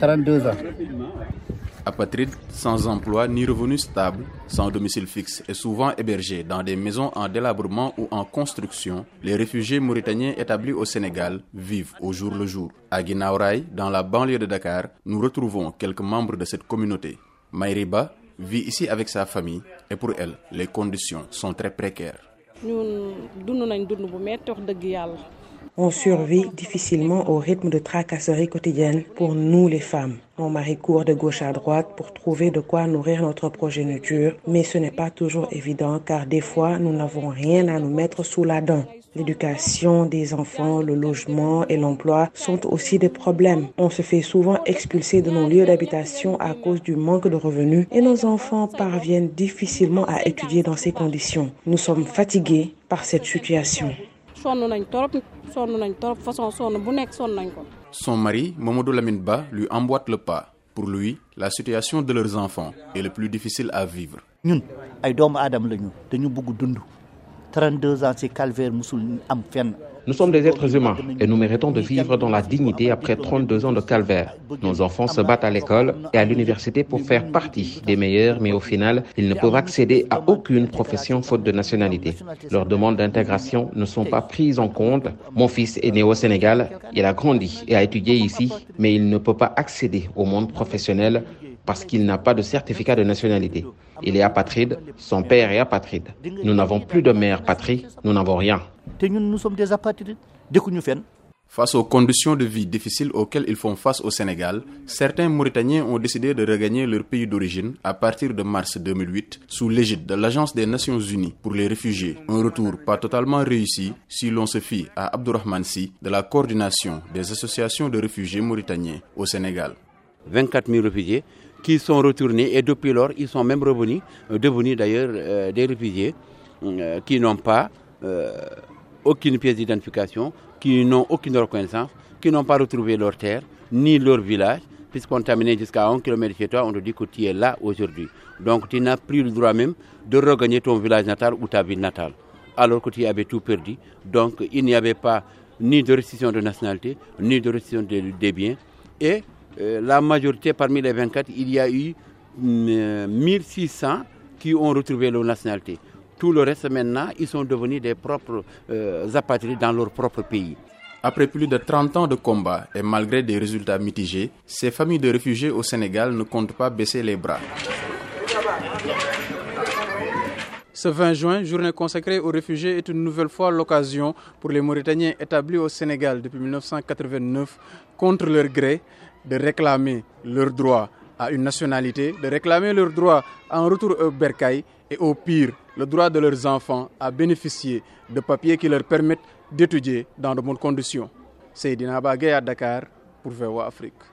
32 ans. Apatride, sans emploi ni revenu stable, sans domicile fixe et souvent hébergés dans des maisons en délabrement ou en construction, les réfugiés mauritaniens établis au Sénégal vivent au jour le jour. À Guinaouraï, dans la banlieue de Dakar, nous retrouvons quelques membres de cette communauté. Maïriba vit ici avec sa famille et pour elle, les conditions sont très précaires. On survit difficilement au rythme de tracasserie quotidienne pour nous les femmes. Mon mari court de gauche à droite pour trouver de quoi nourrir notre progéniture, mais ce n'est pas toujours évident car des fois nous n'avons rien à nous mettre sous la dent. L'éducation des enfants, le logement et l'emploi sont aussi des problèmes. On se fait souvent expulser de nos lieux d'habitation à cause du manque de revenus et nos enfants parviennent difficilement à étudier dans ces conditions. Nous sommes fatigués par cette situation. Son mari, Momodou Lamine Ba, lui emboîte le pas. Pour lui, la situation de leurs enfants est le plus difficile à vivre. 32 ans, c'est calvaire, am fenn. Nous sommes des êtres humains et nous méritons de vivre dans la dignité après 32 ans de calvaire. Nos enfants se battent à l'école et à l'université pour faire partie des meilleurs, mais au final, ils ne peuvent accéder à aucune profession faute de nationalité. Leurs demandes d'intégration ne sont pas prises en compte. Mon fils est né au Sénégal, il a grandi et a étudié ici, mais il ne peut pas accéder au monde professionnel parce qu'il n'a pas de certificat de nationalité. Il est apatride, son père est apatride. Nous n'avons plus de mère patrie, nous n'avons rien. Nous sommes des apatrides. Face aux conditions de vie difficiles auxquelles ils font face au Sénégal, certains Mauritaniens ont décidé de regagner leur pays d'origine à partir de mars 2008 sous l'égide de l'Agence des Nations Unies pour les réfugiés. Un retour pas totalement réussi si l'on se fie à Abdourahman Si de la coordination des associations de réfugiés mauritaniens au Sénégal. 24 000 réfugiés qui sont retournés et depuis lors, ils sont même revenus, euh, devenus d'ailleurs euh, des réfugiés euh, qui n'ont pas aucune pièce d'identification, qui n'ont aucune reconnaissance, qui n'ont pas retrouvé leur terre, ni leur village, puisqu'on t'a amené jusqu'à 1 km chez toi, on te dit que tu es là aujourd'hui. Donc tu n'as plus le droit même de regagner ton village natal ou ta ville natale, alors que tu avais tout perdu. Donc il n'y avait pas ni de restriction de nationalité, ni de restriction des biens. Et la majorité parmi les 24, il y a eu 1600 qui ont retrouvé leur nationalité. Tout le reste maintenant, ils sont devenus des propres euh, apatrides dans leur propre pays. Après plus de 30 ans de combat et malgré des résultats mitigés, ces familles de réfugiés au Sénégal ne comptent pas baisser les bras. Ce 20 juin, journée consacrée aux réfugiés, est une nouvelle fois l'occasion pour les Mauritaniens établis au Sénégal depuis 1989 contre leur gré de réclamer leur droit à une nationalité, de réclamer leur droit à un retour au bercail et au pire, le droit de leurs enfants à bénéficier de papiers qui leur permettent d'étudier dans de bonnes conditions. C'est Bagay à Dakar pour VOA Afrique.